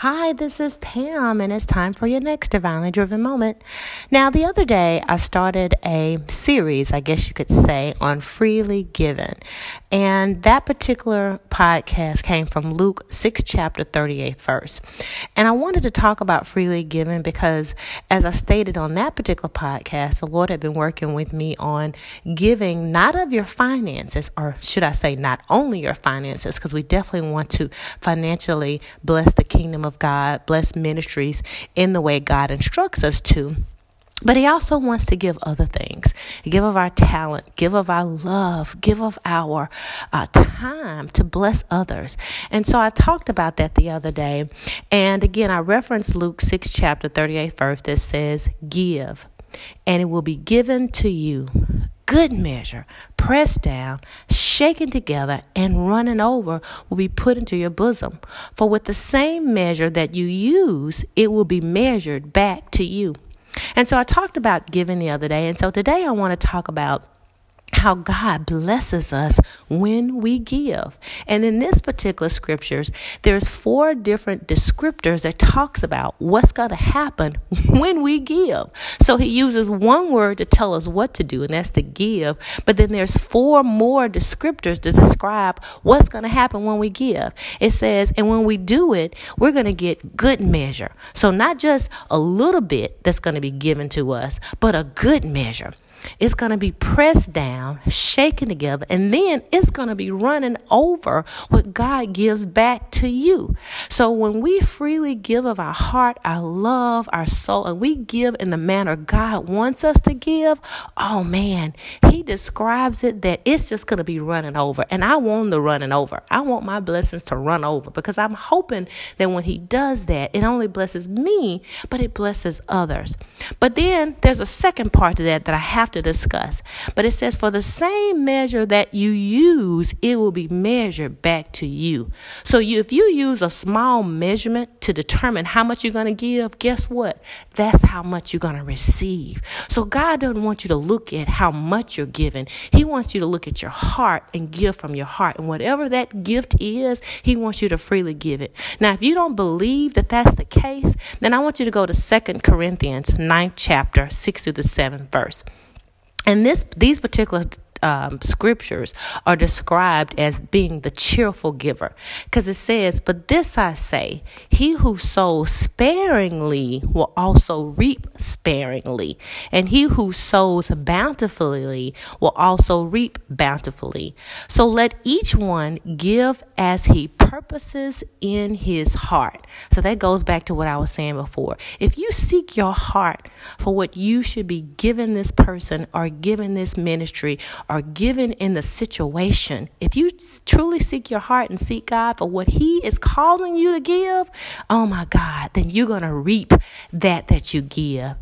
Hi, this is Pam, and it's time for your next Divinely Driven Moment. Now, the other day, I started a series, I guess you could say, on freely given. And that particular podcast came from Luke 6, chapter 38 verse. And I wanted to talk about freely given because, as I stated on that particular podcast, the Lord had been working with me on giving not of your finances, or should I say, not only your finances, because we definitely want to financially bless the kingdom of of God, bless ministries in the way God instructs us to. But he also wants to give other things. Give of our talent, give of our love, give of our uh, time to bless others. And so I talked about that the other day. And again, I referenced Luke 6, chapter 38, verse that says, Give, and it will be given to you good measure, pressed down, shaken together, and running over will be put into your bosom. For with the same measure that you use, it will be measured back to you. And so I talked about giving the other day. And so today I want to talk about how God blesses us when we give. And in this particular scriptures, there's four different descriptors that talks about what's going to happen when we give. So he uses one word to tell us what to do, and that's to give. But then there's four more descriptors to describe what's going to happen when we give. It says, and when we do it, we're going to get good measure. So not just a little bit that's going to be given to us, but a good measure. It's going to be pressed down, shaken together, and then it's going to be running over what God gives back to you. So when we freely give of our heart, our love, our soul, and we give in the manner God wants us to give, oh man, He describes it that it's just going to be running over. And I want the running over. I want my blessings to run over because I'm hoping that when He does that, it only blesses me, but it blesses others. But then there's a second part to that that I have to discuss. But it says, For the same measure that you use, it will be measured back to you. So you, if you use a small measurement to determine how much you're going to give, guess what? That's how much you're going to receive. So God doesn't want you to look at how much you're giving. He wants you to look at your heart and give from your heart. And whatever that gift is, He wants you to freely give it. Now, if you don't believe that that's the case, then I want you to go to Second Corinthians 9th chapter, 6 to the 7th verse. And this these particular um, scriptures are described as being the cheerful giver. Because it says, But this I say, he who sows sparingly will also reap sparingly, and he who sows bountifully will also reap bountifully. So let each one give as he purposes in his heart. So that goes back to what I was saying before. If you seek your heart for what you should be giving this person or giving this ministry are given in the situation, if you truly seek your heart and seek God for what He is calling you to give, oh my God, then you're going to reap that that you give.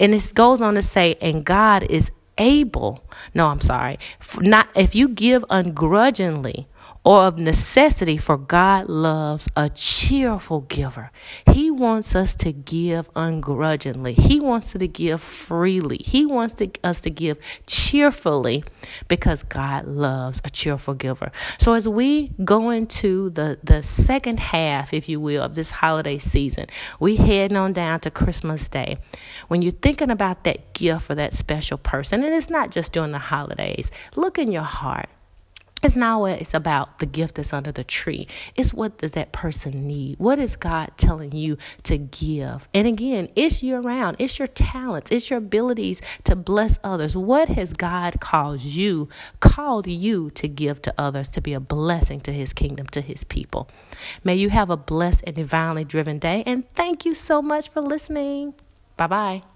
And it goes on to say, and God is able, no, I'm sorry, not if you give ungrudgingly or of necessity, for God loves a cheerful giver. He wants us to give ungrudgingly. He wants us to give freely. He wants to, us to give cheerfully because God loves a cheerful giver. So as we go into the, the second half, if you will, of this holiday season, we heading on down to Christmas Day. When you're thinking about that gift for that special person, and it's not just during the holidays, look in your heart. It's not what it's about the gift that's under the tree. It's what does that person need? What is God telling you to give? And again, it's year round. It's your talents. It's your abilities to bless others. What has God called you, called you to give to others, to be a blessing to his kingdom, to his people? May you have a blessed and divinely driven day. And thank you so much for listening. Bye bye.